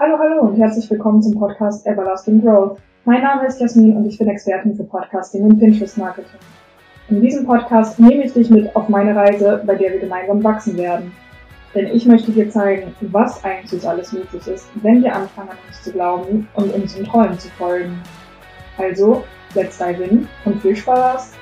Hallo, hallo und herzlich willkommen zum Podcast Everlasting Growth. Mein Name ist Jasmin und ich bin Expertin für Podcasting und Pinterest Marketing. In diesem Podcast nehme ich dich mit auf meine Reise, bei der wir gemeinsam wachsen werden. Denn ich möchte dir zeigen, was eigentlich alles möglich ist, wenn wir anfangen an uns zu glauben und unseren Träumen zu folgen. Also, let's dive in und viel Spaß!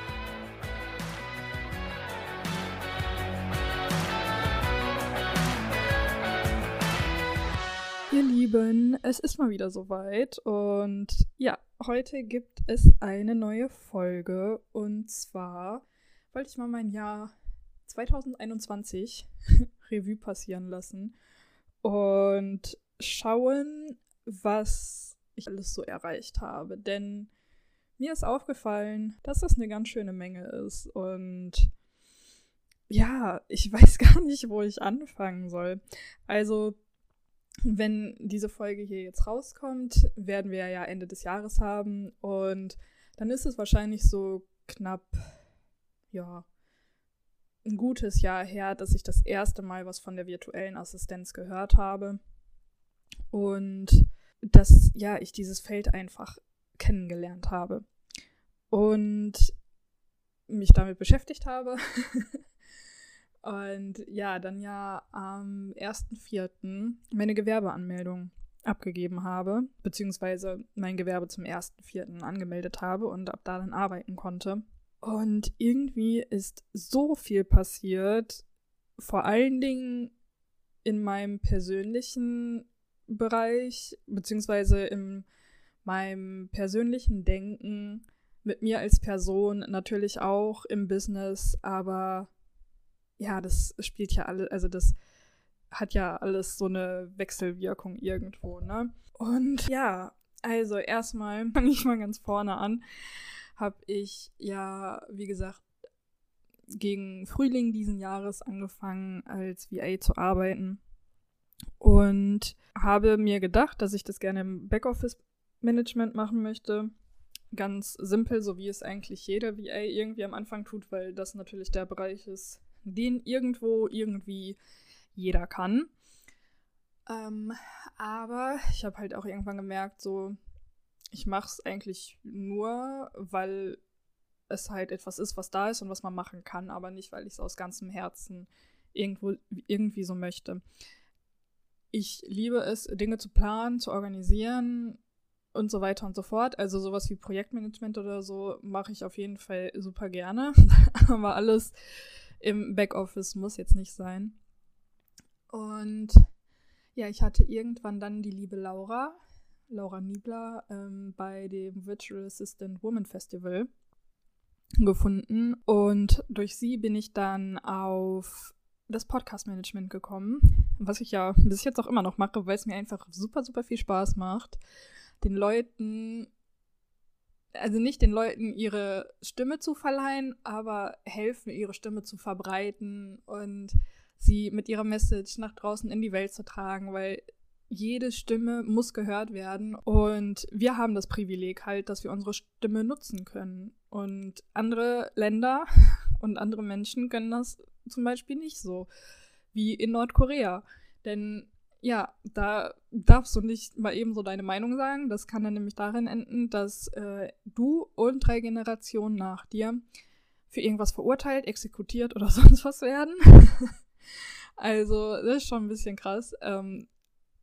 Lieben, es ist mal wieder soweit. Und ja, heute gibt es eine neue Folge. Und zwar wollte ich mal mein Jahr 2021 Revue passieren lassen und schauen, was ich alles so erreicht habe, denn mir ist aufgefallen, dass das eine ganz schöne Menge ist. Und ja, ich weiß gar nicht, wo ich anfangen soll. Also wenn diese Folge hier jetzt rauskommt, werden wir ja Ende des Jahres haben und dann ist es wahrscheinlich so knapp, ja, ein gutes Jahr her, dass ich das erste Mal was von der virtuellen Assistenz gehört habe und dass, ja, ich dieses Feld einfach kennengelernt habe und mich damit beschäftigt habe Und ja, dann ja am 1.4. meine Gewerbeanmeldung abgegeben habe, beziehungsweise mein Gewerbe zum 1.4. angemeldet habe und ab da dann arbeiten konnte. Und irgendwie ist so viel passiert, vor allen Dingen in meinem persönlichen Bereich, beziehungsweise in meinem persönlichen Denken, mit mir als Person, natürlich auch im Business, aber ja, das spielt ja alle, also das hat ja alles so eine Wechselwirkung irgendwo, ne? Und ja, also erstmal fange ich mal ganz vorne an. Habe ich ja, wie gesagt, gegen Frühling diesen Jahres angefangen, als VA zu arbeiten. Und habe mir gedacht, dass ich das gerne im Backoffice-Management machen möchte. Ganz simpel, so wie es eigentlich jeder VA irgendwie am Anfang tut, weil das natürlich der Bereich ist, den irgendwo irgendwie jeder kann. Ähm, aber ich habe halt auch irgendwann gemerkt, so, ich mache es eigentlich nur, weil es halt etwas ist, was da ist und was man machen kann, aber nicht, weil ich es aus ganzem Herzen irgendwo irgendwie so möchte. Ich liebe es, Dinge zu planen, zu organisieren und so weiter und so fort. Also sowas wie Projektmanagement oder so mache ich auf jeden Fall super gerne. aber alles im Backoffice muss jetzt nicht sein. Und ja, ich hatte irgendwann dann die liebe Laura, Laura Niebler, ähm, bei dem Virtual Assistant Woman Festival gefunden. Und durch sie bin ich dann auf das Podcast-Management gekommen, was ich ja bis jetzt auch immer noch mache, weil es mir einfach super, super viel Spaß macht, den Leuten also nicht den Leuten ihre Stimme zu verleihen, aber helfen, ihre Stimme zu verbreiten und sie mit ihrer Message nach draußen in die Welt zu tragen, weil jede Stimme muss gehört werden. Und wir haben das Privileg halt, dass wir unsere Stimme nutzen können. Und andere Länder und andere Menschen können das zum Beispiel nicht so, wie in Nordkorea, denn ja, da darfst du nicht mal eben so deine Meinung sagen. Das kann dann nämlich darin enden, dass äh, du und drei Generationen nach dir für irgendwas verurteilt, exekutiert oder sonst was werden. also, das ist schon ein bisschen krass. Ähm,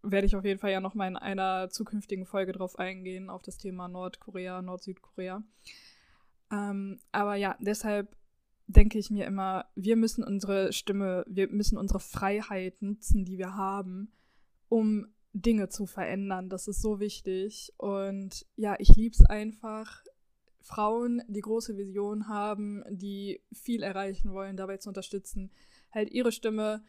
werde ich auf jeden Fall ja noch mal in einer zukünftigen Folge drauf eingehen, auf das Thema Nordkorea, Nord-Südkorea. Ähm, aber ja, deshalb denke ich mir immer, wir müssen unsere Stimme, wir müssen unsere Freiheit nutzen, die wir haben, um Dinge zu verändern. Das ist so wichtig. Und ja, ich liebe es einfach, Frauen, die große Vision haben, die viel erreichen wollen, dabei zu unterstützen, halt ihre Stimme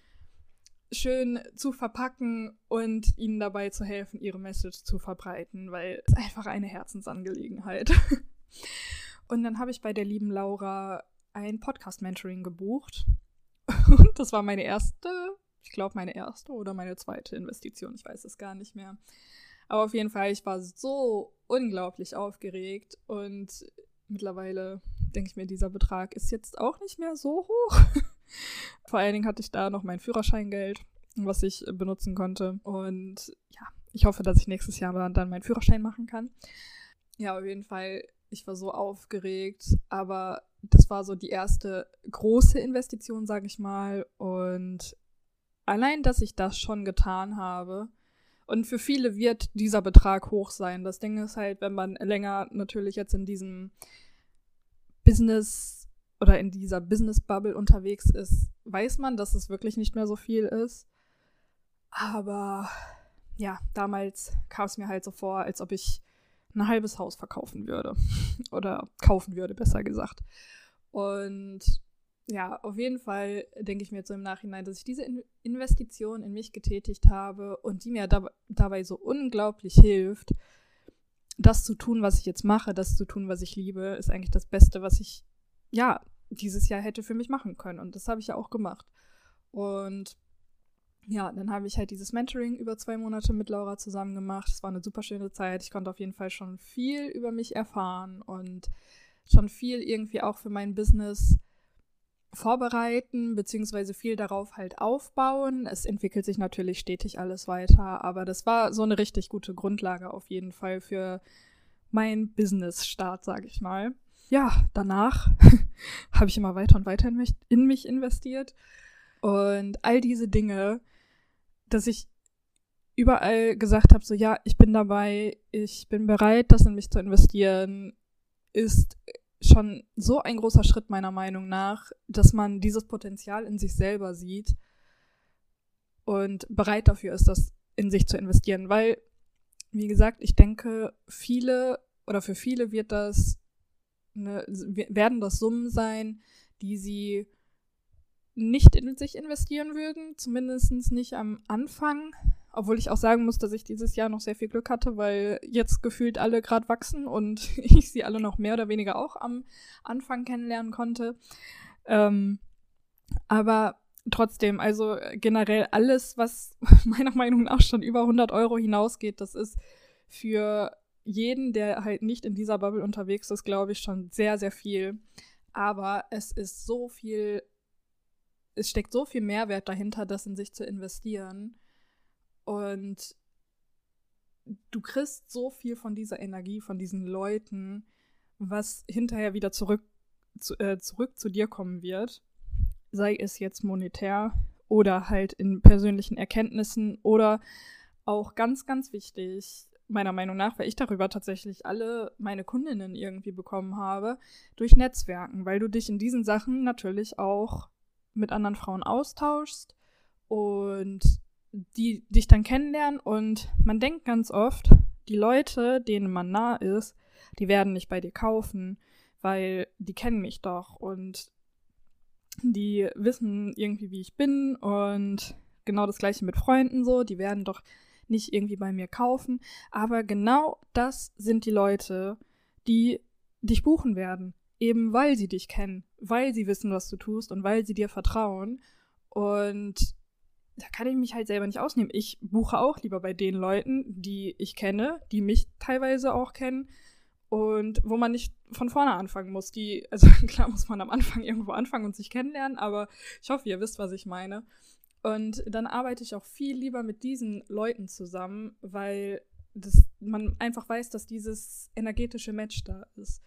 schön zu verpacken und ihnen dabei zu helfen, ihre Message zu verbreiten, weil es einfach eine Herzensangelegenheit. und dann habe ich bei der lieben Laura ein Podcast-Mentoring gebucht. Und das war meine erste ich glaube, meine erste oder meine zweite Investition. Ich weiß es gar nicht mehr. Aber auf jeden Fall, ich war so unglaublich aufgeregt und mittlerweile denke ich mir, dieser Betrag ist jetzt auch nicht mehr so hoch. Vor allen Dingen hatte ich da noch mein Führerscheingeld, was ich benutzen konnte. Und ja, ich hoffe, dass ich nächstes Jahr dann meinen Führerschein machen kann. Ja, auf jeden Fall, ich war so aufgeregt, aber das war so die erste große Investition, sage ich mal. Und allein, dass ich das schon getan habe, und für viele wird dieser Betrag hoch sein. Das Ding ist halt, wenn man länger natürlich jetzt in diesem Business oder in dieser Business Bubble unterwegs ist, weiß man, dass es wirklich nicht mehr so viel ist. Aber ja, damals kam es mir halt so vor, als ob ich ein halbes Haus verkaufen würde. oder kaufen würde, besser gesagt. Und ja, auf jeden Fall denke ich mir jetzt so im Nachhinein, dass ich diese in Investition in mich getätigt habe und die mir dab dabei so unglaublich hilft, das zu tun, was ich jetzt mache, das zu tun, was ich liebe, ist eigentlich das Beste, was ich, ja, dieses Jahr hätte für mich machen können. Und das habe ich ja auch gemacht. Und ja, dann habe ich halt dieses Mentoring über zwei Monate mit Laura zusammen gemacht. Es war eine super schöne Zeit. Ich konnte auf jeden Fall schon viel über mich erfahren und schon viel irgendwie auch für mein Business vorbereiten, beziehungsweise viel darauf halt aufbauen. Es entwickelt sich natürlich stetig alles weiter, aber das war so eine richtig gute Grundlage auf jeden Fall für meinen Business-Start, sage ich mal. Ja, danach habe ich immer weiter und weiter in mich, in mich investiert. Und all diese Dinge, dass ich überall gesagt habe, so ja, ich bin dabei, ich bin bereit, das in mich zu investieren, ist schon so ein großer Schritt meiner Meinung nach, dass man dieses Potenzial in sich selber sieht und bereit dafür ist, das in sich zu investieren. Weil, wie gesagt, ich denke, viele oder für viele wird das ne, werden das Summen sein, die sie nicht in sich investieren würden, zumindest nicht am Anfang. Obwohl ich auch sagen muss, dass ich dieses Jahr noch sehr viel Glück hatte, weil jetzt gefühlt alle gerade wachsen und ich sie alle noch mehr oder weniger auch am Anfang kennenlernen konnte. Ähm, aber trotzdem, also generell alles, was meiner Meinung nach schon über 100 Euro hinausgeht, das ist für jeden, der halt nicht in dieser Bubble unterwegs ist, glaube ich, schon sehr, sehr viel. Aber es ist so viel, es steckt so viel Mehrwert dahinter, das in sich zu investieren. Und du kriegst so viel von dieser Energie, von diesen Leuten, was hinterher wieder zurück zu, äh, zurück zu dir kommen wird. Sei es jetzt monetär oder halt in persönlichen Erkenntnissen oder auch ganz, ganz wichtig, meiner Meinung nach, weil ich darüber tatsächlich alle meine Kundinnen irgendwie bekommen habe, durch Netzwerken, weil du dich in diesen Sachen natürlich auch mit anderen Frauen austauschst und die dich dann kennenlernen und man denkt ganz oft, die Leute, denen man nah ist, die werden nicht bei dir kaufen, weil die kennen mich doch und die wissen irgendwie, wie ich bin und genau das gleiche mit Freunden so, die werden doch nicht irgendwie bei mir kaufen. Aber genau das sind die Leute, die dich buchen werden. Eben weil sie dich kennen, weil sie wissen, was du tust und weil sie dir vertrauen. Und da kann ich mich halt selber nicht ausnehmen. Ich buche auch lieber bei den Leuten, die ich kenne, die mich teilweise auch kennen und wo man nicht von vorne anfangen muss. Die, also klar muss man am Anfang irgendwo anfangen und sich kennenlernen, aber ich hoffe, ihr wisst, was ich meine. Und dann arbeite ich auch viel lieber mit diesen Leuten zusammen, weil das, man einfach weiß, dass dieses energetische Match da ist.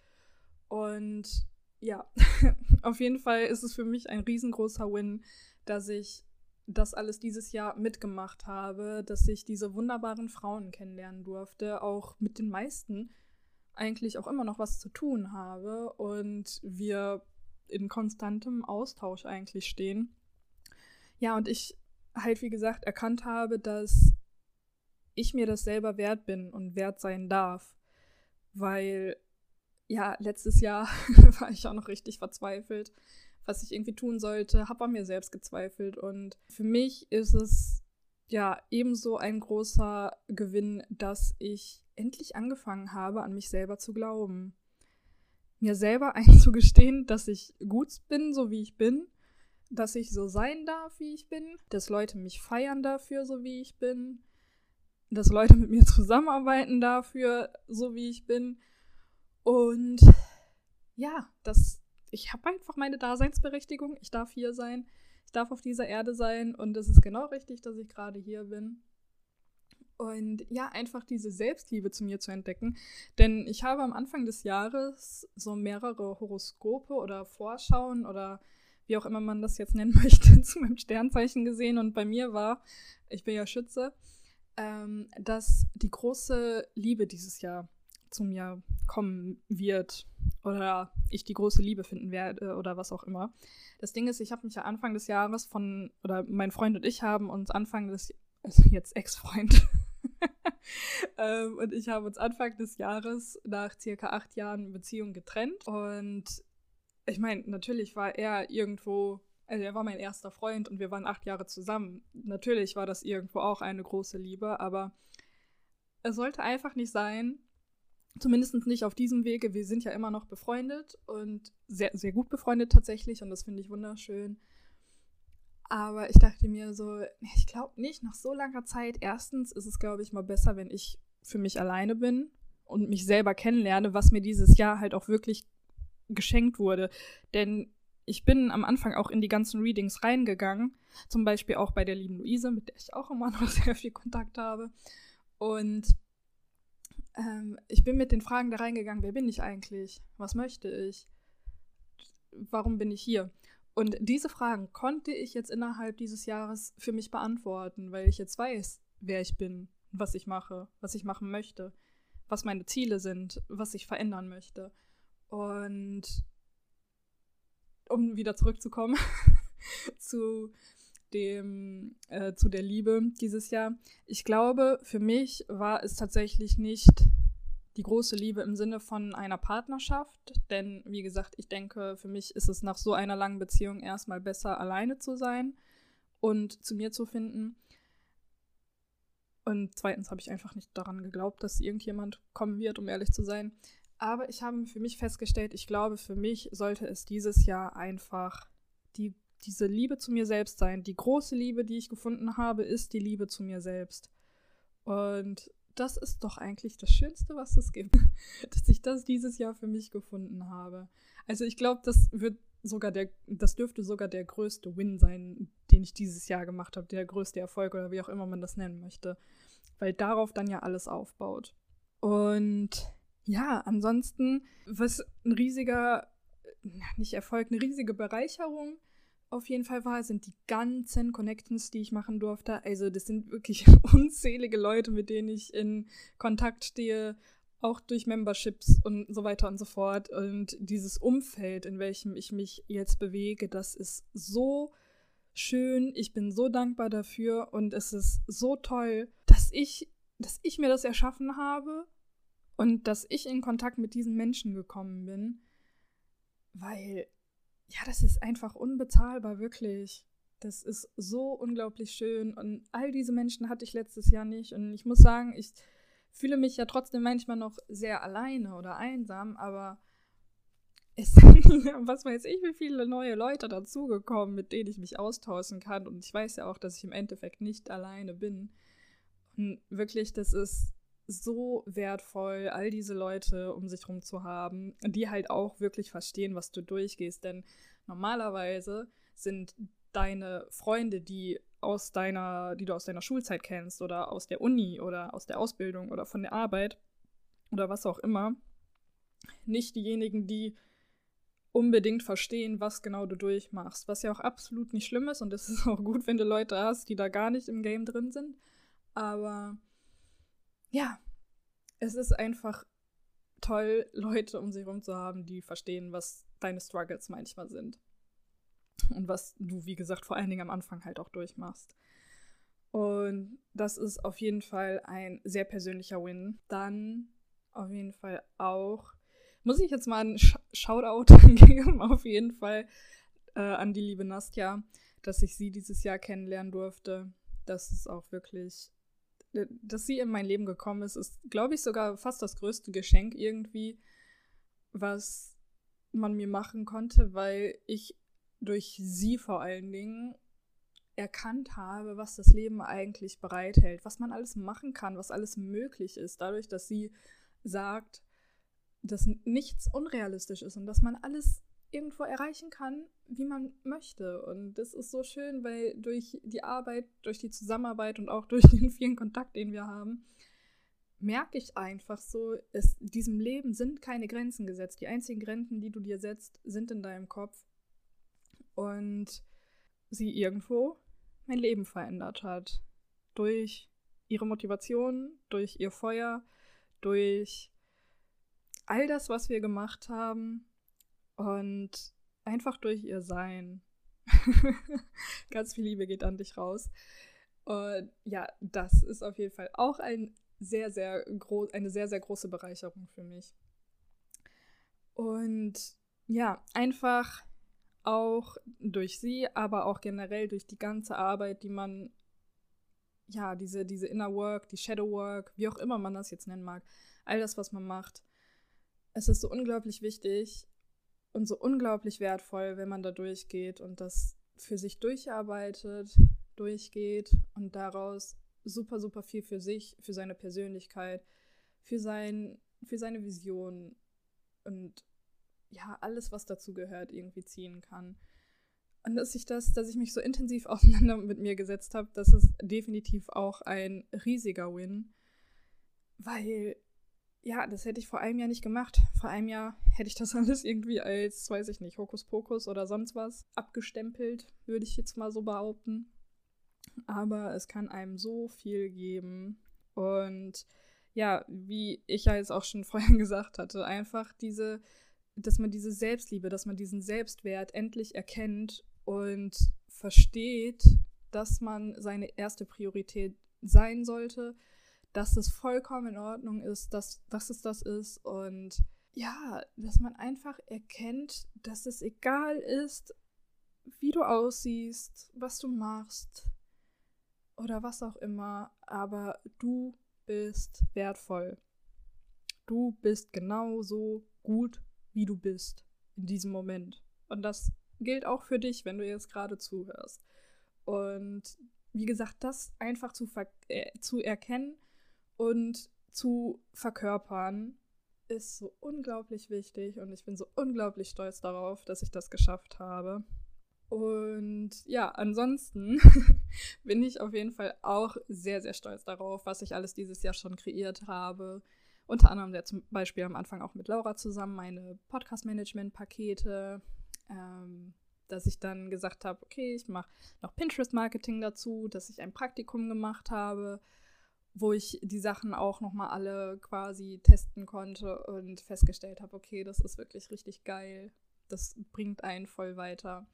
Und ja, auf jeden Fall ist es für mich ein riesengroßer Win, dass ich das alles dieses Jahr mitgemacht habe, dass ich diese wunderbaren Frauen kennenlernen durfte, auch mit den meisten eigentlich auch immer noch was zu tun habe und wir in konstantem Austausch eigentlich stehen. Ja, und ich halt, wie gesagt, erkannt habe, dass ich mir das selber wert bin und wert sein darf. Weil, ja, letztes Jahr war ich auch noch richtig verzweifelt, was ich irgendwie tun sollte, habe an mir selbst gezweifelt. Und für mich ist es ja ebenso ein großer Gewinn, dass ich endlich angefangen habe, an mich selber zu glauben. Mir selber einzugestehen, dass ich gut bin, so wie ich bin dass ich so sein darf, wie ich bin, dass Leute mich feiern dafür, so wie ich bin, dass Leute mit mir zusammenarbeiten dafür, so wie ich bin. Und ja, das, ich habe einfach meine Daseinsberechtigung. Ich darf hier sein. Ich darf auf dieser Erde sein. Und es ist genau richtig, dass ich gerade hier bin. Und ja, einfach diese Selbstliebe zu mir zu entdecken. Denn ich habe am Anfang des Jahres so mehrere Horoskope oder Vorschauen oder wie auch immer man das jetzt nennen möchte, zu meinem Sternzeichen gesehen. Und bei mir war, ich bin ja Schütze, ähm, dass die große Liebe dieses Jahr zu mir kommen wird oder ich die große Liebe finden werde oder was auch immer. Das Ding ist, ich habe mich ja Anfang des Jahres von, oder mein Freund und ich haben uns Anfang des, also jetzt Ex-Freund, ähm, und ich haben uns Anfang des Jahres nach circa acht Jahren Beziehung getrennt und ich meine, natürlich war er irgendwo, also er war mein erster Freund und wir waren acht Jahre zusammen. Natürlich war das irgendwo auch eine große Liebe, aber es sollte einfach nicht sein, zumindest nicht auf diesem Wege. Wir sind ja immer noch befreundet und sehr, sehr gut befreundet tatsächlich und das finde ich wunderschön. Aber ich dachte mir so, ich glaube nicht, nach so langer Zeit, erstens ist es, glaube ich, mal besser, wenn ich für mich alleine bin und mich selber kennenlerne, was mir dieses Jahr halt auch wirklich geschenkt wurde. Denn ich bin am Anfang auch in die ganzen Readings reingegangen, zum Beispiel auch bei der lieben Luise, mit der ich auch immer noch sehr viel Kontakt habe. Und ähm, ich bin mit den Fragen da reingegangen, wer bin ich eigentlich? Was möchte ich? Warum bin ich hier? Und diese Fragen konnte ich jetzt innerhalb dieses Jahres für mich beantworten, weil ich jetzt weiß, wer ich bin, was ich mache, was ich machen möchte, was meine Ziele sind, was ich verändern möchte. Und um wieder zurückzukommen zu dem, äh, zu der Liebe dieses Jahr. Ich glaube, für mich war es tatsächlich nicht die große Liebe im Sinne von einer Partnerschaft, denn wie gesagt, ich denke, für mich ist es nach so einer langen Beziehung erstmal besser, alleine zu sein und zu mir zu finden. Und zweitens habe ich einfach nicht daran geglaubt, dass irgendjemand kommen wird, um ehrlich zu sein. Aber ich habe für mich festgestellt, ich glaube, für mich sollte es dieses Jahr einfach die, diese Liebe zu mir selbst sein. Die große Liebe, die ich gefunden habe, ist die Liebe zu mir selbst. Und das ist doch eigentlich das Schönste, was es gibt, dass ich das dieses Jahr für mich gefunden habe. Also ich glaube, das wird sogar der, das dürfte sogar der größte Win sein, den ich dieses Jahr gemacht habe, der größte Erfolg oder wie auch immer man das nennen möchte, weil darauf dann ja alles aufbaut. Und ja, ansonsten, was ein riesiger, nicht Erfolg, eine riesige Bereicherung auf jeden Fall war, sind die ganzen Connections, die ich machen durfte. Also das sind wirklich unzählige Leute, mit denen ich in Kontakt stehe, auch durch Memberships und so weiter und so fort. Und dieses Umfeld, in welchem ich mich jetzt bewege, das ist so schön. Ich bin so dankbar dafür und es ist so toll, dass ich, dass ich mir das erschaffen habe und dass ich in Kontakt mit diesen Menschen gekommen bin, weil ja, das ist einfach unbezahlbar, wirklich. Das ist so unglaublich schön und all diese Menschen hatte ich letztes Jahr nicht und ich muss sagen, ich fühle mich ja trotzdem manchmal noch sehr alleine oder einsam, aber es sind, was weiß ich, wie viele neue Leute dazugekommen, mit denen ich mich austauschen kann und ich weiß ja auch, dass ich im Endeffekt nicht alleine bin. Und wirklich, das ist so wertvoll, all diese Leute um sich herum zu haben, die halt auch wirklich verstehen, was du durchgehst. Denn normalerweise sind deine Freunde, die aus deiner, die du aus deiner Schulzeit kennst oder aus der Uni oder aus der Ausbildung oder von der Arbeit oder was auch immer, nicht diejenigen, die unbedingt verstehen, was genau du durchmachst. Was ja auch absolut nicht schlimm ist und es ist auch gut, wenn du Leute hast, die da gar nicht im Game drin sind. Aber ja, es ist einfach toll, Leute um sich herum zu haben, die verstehen, was deine Struggles manchmal sind. Und was du, wie gesagt, vor allen Dingen am Anfang halt auch durchmachst. Und das ist auf jeden Fall ein sehr persönlicher Win. Dann auf jeden Fall auch, muss ich jetzt mal einen Sh Shoutout geben, auf jeden Fall äh, an die liebe Nastja, dass ich sie dieses Jahr kennenlernen durfte. Das ist auch wirklich dass sie in mein Leben gekommen ist, ist, glaube ich, sogar fast das größte Geschenk irgendwie, was man mir machen konnte, weil ich durch sie vor allen Dingen erkannt habe, was das Leben eigentlich bereithält, was man alles machen kann, was alles möglich ist, dadurch, dass sie sagt, dass nichts unrealistisch ist und dass man alles irgendwo erreichen kann, wie man möchte. Und das ist so schön, weil durch die Arbeit, durch die Zusammenarbeit und auch durch den vielen Kontakt, den wir haben, merke ich einfach so, es, diesem Leben sind keine Grenzen gesetzt. Die einzigen Grenzen, die du dir setzt, sind in deinem Kopf. Und sie irgendwo mein Leben verändert hat. Durch ihre Motivation, durch ihr Feuer, durch all das, was wir gemacht haben und einfach durch ihr Sein. Ganz viel Liebe geht an dich raus. Und ja, das ist auf jeden Fall auch ein sehr, sehr eine sehr, sehr große Bereicherung für mich. Und ja, einfach auch durch sie, aber auch generell durch die ganze Arbeit, die man, ja, diese, diese Inner Work, die Shadow Work, wie auch immer man das jetzt nennen mag, all das, was man macht. Es ist so unglaublich wichtig und so unglaublich wertvoll, wenn man da durchgeht und das für sich durcharbeitet, durchgeht und daraus super, super viel für sich, für seine Persönlichkeit, für, sein, für seine Vision und ja, alles, was dazu gehört, irgendwie ziehen kann. Und dass ich das, dass ich mich so intensiv auseinander mit mir gesetzt habe, das ist definitiv auch ein riesiger Win. Weil, ja, das hätte ich vor einem Jahr nicht gemacht. Vor einem Jahr hätte ich das alles irgendwie als, weiß ich nicht, Hokuspokus oder sonst was abgestempelt, würde ich jetzt mal so behaupten aber es kann einem so viel geben. Und ja, wie ich ja jetzt auch schon vorhin gesagt hatte, einfach diese, dass man diese Selbstliebe, dass man diesen Selbstwert endlich erkennt und versteht, dass man seine erste Priorität sein sollte, dass es vollkommen in Ordnung ist, dass, dass es das ist und ja, dass man einfach erkennt, dass es egal ist, wie du aussiehst, was du machst, oder was auch immer, aber du bist wertvoll. Du bist genauso gut, wie du bist in diesem Moment. Und das gilt auch für dich, wenn du jetzt gerade zuhörst. Und wie gesagt, das einfach zu, äh, zu erkennen und zu verkörpern, ist so unglaublich wichtig und ich bin so unglaublich stolz darauf, dass ich das geschafft habe. Und ja, ansonsten bin ich auf jeden Fall auch sehr, sehr stolz darauf, was ich alles dieses Jahr schon kreiert habe. Unter anderem ja zum Beispiel am Anfang auch mit Laura zusammen meine Podcast-Management-Pakete, ähm, dass ich dann gesagt habe, okay, ich mache noch Pinterest-Marketing dazu, dass ich ein Praktikum gemacht habe, wo ich die Sachen auch nochmal alle quasi testen konnte und festgestellt habe, okay, das ist wirklich richtig geil. Das bringt einen voll weiter.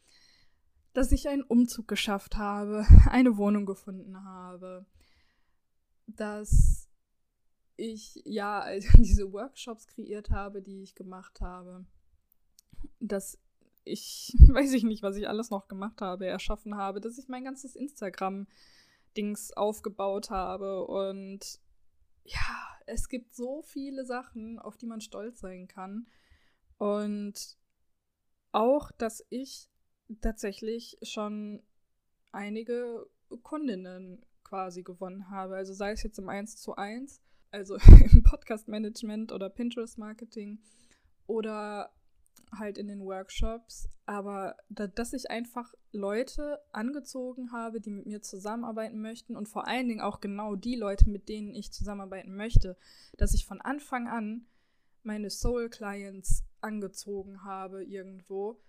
Dass ich einen Umzug geschafft habe, eine Wohnung gefunden habe, dass ich ja also diese Workshops kreiert habe, die ich gemacht habe, dass ich weiß ich nicht, was ich alles noch gemacht habe, erschaffen habe, dass ich mein ganzes Instagram Dings aufgebaut habe und ja, es gibt so viele Sachen, auf die man stolz sein kann und auch, dass ich tatsächlich schon einige Kundinnen quasi gewonnen habe. Also sei es jetzt im 1 zu 1, also im Podcast-Management oder Pinterest-Marketing oder halt in den Workshops, aber da, dass ich einfach Leute angezogen habe, die mit mir zusammenarbeiten möchten und vor allen Dingen auch genau die Leute, mit denen ich zusammenarbeiten möchte, dass ich von Anfang an meine Soul Clients angezogen habe irgendwo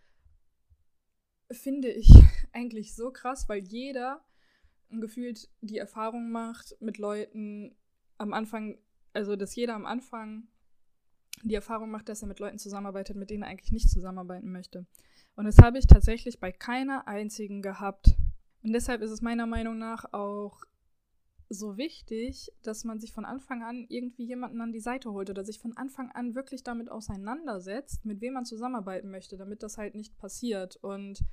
finde ich eigentlich so krass, weil jeder gefühlt die Erfahrung macht mit Leuten am Anfang, also dass jeder am Anfang die Erfahrung macht, dass er mit Leuten zusammenarbeitet, mit denen er eigentlich nicht zusammenarbeiten möchte. Und das habe ich tatsächlich bei keiner einzigen gehabt. Und deshalb ist es meiner Meinung nach auch so wichtig, dass man sich von Anfang an irgendwie jemanden an die Seite holt oder sich von Anfang an wirklich damit auseinandersetzt, mit wem man zusammenarbeiten möchte, damit das halt nicht passiert. Und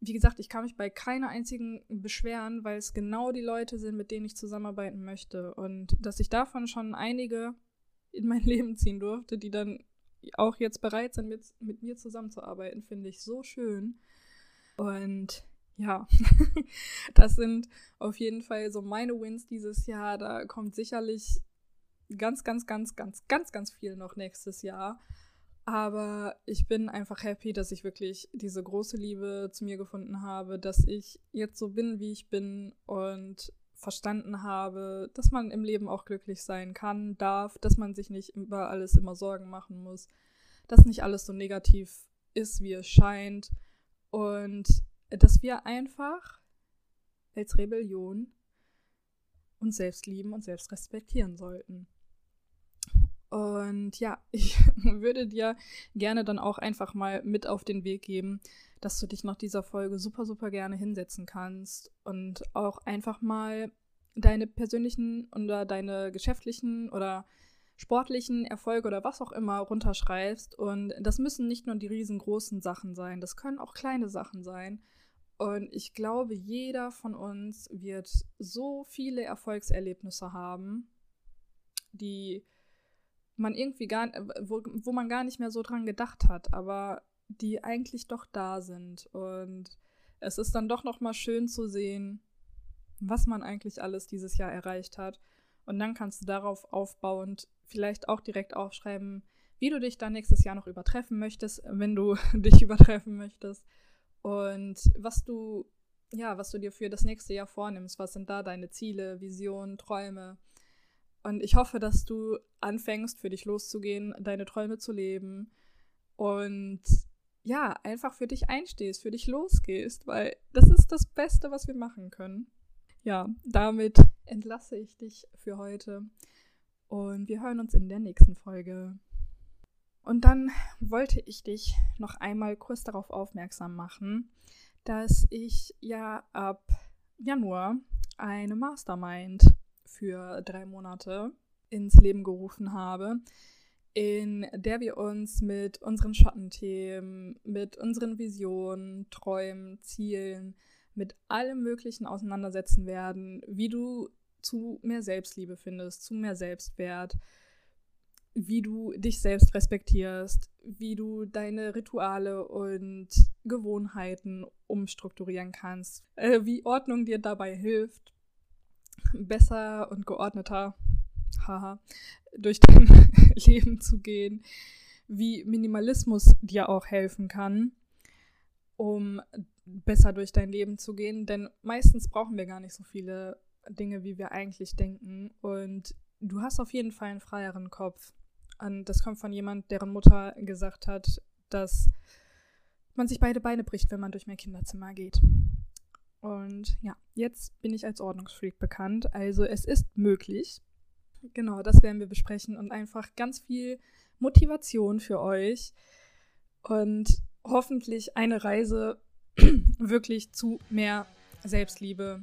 wie gesagt, ich kann mich bei keiner einzigen beschweren, weil es genau die Leute sind, mit denen ich zusammenarbeiten möchte. Und dass ich davon schon einige in mein Leben ziehen durfte, die dann auch jetzt bereit sind, mit, mit mir zusammenzuarbeiten, finde ich so schön. Und ja, das sind auf jeden Fall so meine Wins dieses Jahr. Da kommt sicherlich ganz, ganz, ganz, ganz, ganz, ganz viel noch nächstes Jahr. Aber ich bin einfach happy, dass ich wirklich diese große Liebe zu mir gefunden habe, dass ich jetzt so bin, wie ich bin und verstanden habe, dass man im Leben auch glücklich sein kann, darf, dass man sich nicht über alles immer Sorgen machen muss, dass nicht alles so negativ ist, wie es scheint und dass wir einfach als Rebellion uns selbst lieben und selbst respektieren sollten. Und ja, ich würde dir gerne dann auch einfach mal mit auf den Weg geben, dass du dich nach dieser Folge super, super gerne hinsetzen kannst und auch einfach mal deine persönlichen oder deine geschäftlichen oder sportlichen Erfolge oder was auch immer runterschreibst. Und das müssen nicht nur die riesengroßen Sachen sein, das können auch kleine Sachen sein. Und ich glaube, jeder von uns wird so viele Erfolgserlebnisse haben, die man irgendwie gar, wo, wo man gar nicht mehr so dran gedacht hat, aber die eigentlich doch da sind. Und es ist dann doch nochmal schön zu sehen, was man eigentlich alles dieses Jahr erreicht hat. Und dann kannst du darauf aufbauend vielleicht auch direkt aufschreiben, wie du dich dann nächstes Jahr noch übertreffen möchtest, wenn du dich übertreffen möchtest. Und was du, ja, was du dir für das nächste Jahr vornimmst. Was sind da deine Ziele, Visionen, Träume? Und ich hoffe, dass du anfängst, für dich loszugehen, deine Träume zu leben und ja, einfach für dich einstehst, für dich losgehst, weil das ist das Beste, was wir machen können. Ja, damit entlasse ich dich für heute und wir hören uns in der nächsten Folge. Und dann wollte ich dich noch einmal kurz darauf aufmerksam machen, dass ich ja ab Januar eine Mastermind für drei Monate ins Leben gerufen habe, in der wir uns mit unseren Schattenthemen, mit unseren Visionen, Träumen, Zielen, mit allem Möglichen auseinandersetzen werden, wie du zu mehr Selbstliebe findest, zu mehr Selbstwert, wie du dich selbst respektierst, wie du deine Rituale und Gewohnheiten umstrukturieren kannst, äh, wie Ordnung dir dabei hilft besser und geordneter, haha, durch dein Leben zu gehen, wie Minimalismus dir auch helfen kann, um besser durch dein Leben zu gehen. Denn meistens brauchen wir gar nicht so viele Dinge, wie wir eigentlich denken. Und du hast auf jeden Fall einen freieren Kopf. Und das kommt von jemand, deren Mutter gesagt hat, dass man sich beide Beine bricht, wenn man durch mein Kinderzimmer geht. Und ja, jetzt bin ich als Ordnungsfreak bekannt. Also es ist möglich. Genau, das werden wir besprechen und einfach ganz viel Motivation für euch und hoffentlich eine Reise wirklich zu mehr Selbstliebe,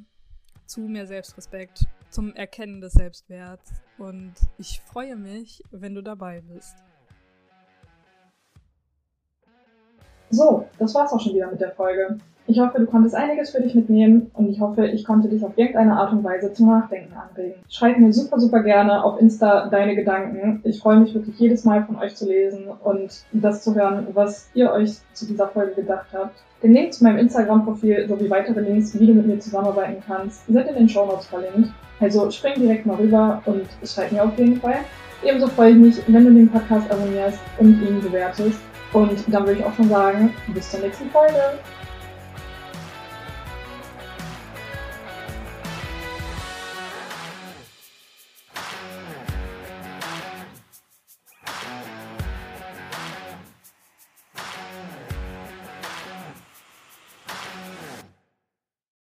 zu mehr Selbstrespekt, zum Erkennen des Selbstwerts. Und ich freue mich, wenn du dabei bist. So, das war's auch schon wieder mit der Folge. Ich hoffe, du konntest einiges für dich mitnehmen und ich hoffe, ich konnte dich auf irgendeine Art und Weise zum Nachdenken anregen. Schreib mir super, super gerne auf Insta deine Gedanken. Ich freue mich wirklich jedes Mal von euch zu lesen und das zu hören, was ihr euch zu dieser Folge gedacht habt. Den Link zu meinem Instagram-Profil sowie weitere Links, wie du mit mir zusammenarbeiten kannst, sind in den Show Notes verlinkt. Also spring direkt mal rüber und schreib mir auf jeden Fall. Ebenso freue ich mich, wenn du den Podcast abonnierst und ihn bewertest. Und dann würde ich auch schon sagen, bis zur nächsten Folge.